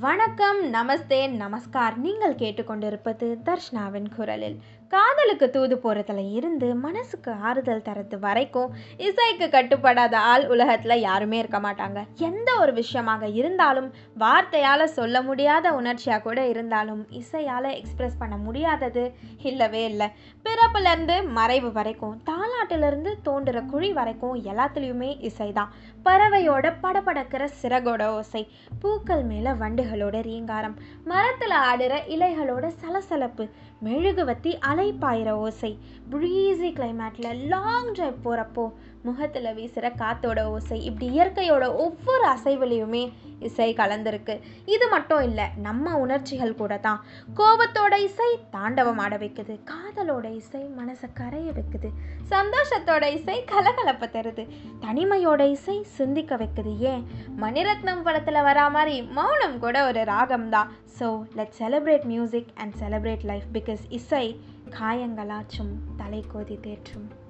வணக்கம் நமஸ்தே நமஸ்கார். நீங்கள் கேட்டுக்கொண்டிருப்பது தர்ஷ்னாவின் குரலில். காதலுக்கு தூது போகிறதுல இருந்து மனசுக்கு ஆறுதல் தரது வரைக்கும் இசைக்கு கட்டுப்படாத ஆள் உலகத்தில் யாருமே இருக்க மாட்டாங்க. எந்த ஒரு விஷயமாக இருந்தாலும் வார்த்தையால் சொல்ல முடியாத உணர்ச்சியாக கூட இருந்தாலும் இசையால் எக்ஸ்ப்ரெஸ் பண்ண முடியாதது இல்லவே இல்லை. பிறப்புலேருந்து மறைவு வரைக்கும் உள்நாட்டிலிருந்து தோண்டுற குழி வரைக்கும் எல்லாத்துலேயுமே இசை தான் பறவையோட படபடக்கிற சிறகோட ஓசை பூக்கள் மேலே வண்டுகளோட ரீங்காரம் மரத்தில் ஆடுற இலைகளோட சலசலப்பு மெழுகுவத்தி அலைப்பாயிர ஓசை ப்ரீஸி கிளைமேட்டில் லாங் ட்ரைவ் போகிறப்போ முகத்தில் வீசுகிற காத்தோட ஓசை இப்படி இயற்கையோட ஒவ்வொரு அசைவுலேயுமே இசை கலந்திருக்கு. இது மட்டும் இல்லை நம்ம உணர்ச்சிகள் கூட தான் கோபத்தோட இசை தாண்டவம் ஆட வைக்குது. காதலோட இசை மனசை கரைய வைக்குது. சந்தோஷத்தோட இசை கலகலப்பை தருது. தனிமையோட இசை சிந்திக்க வைக்குது. ஏன்? மணிரத்னம் படத்தில் வரா மாதிரி மௌனம் கூட ஒரு ராகம் தான் so let celebrate music and celebrate life because இசை காயங்களாச்சும் தலை கோதி தேற்றும்.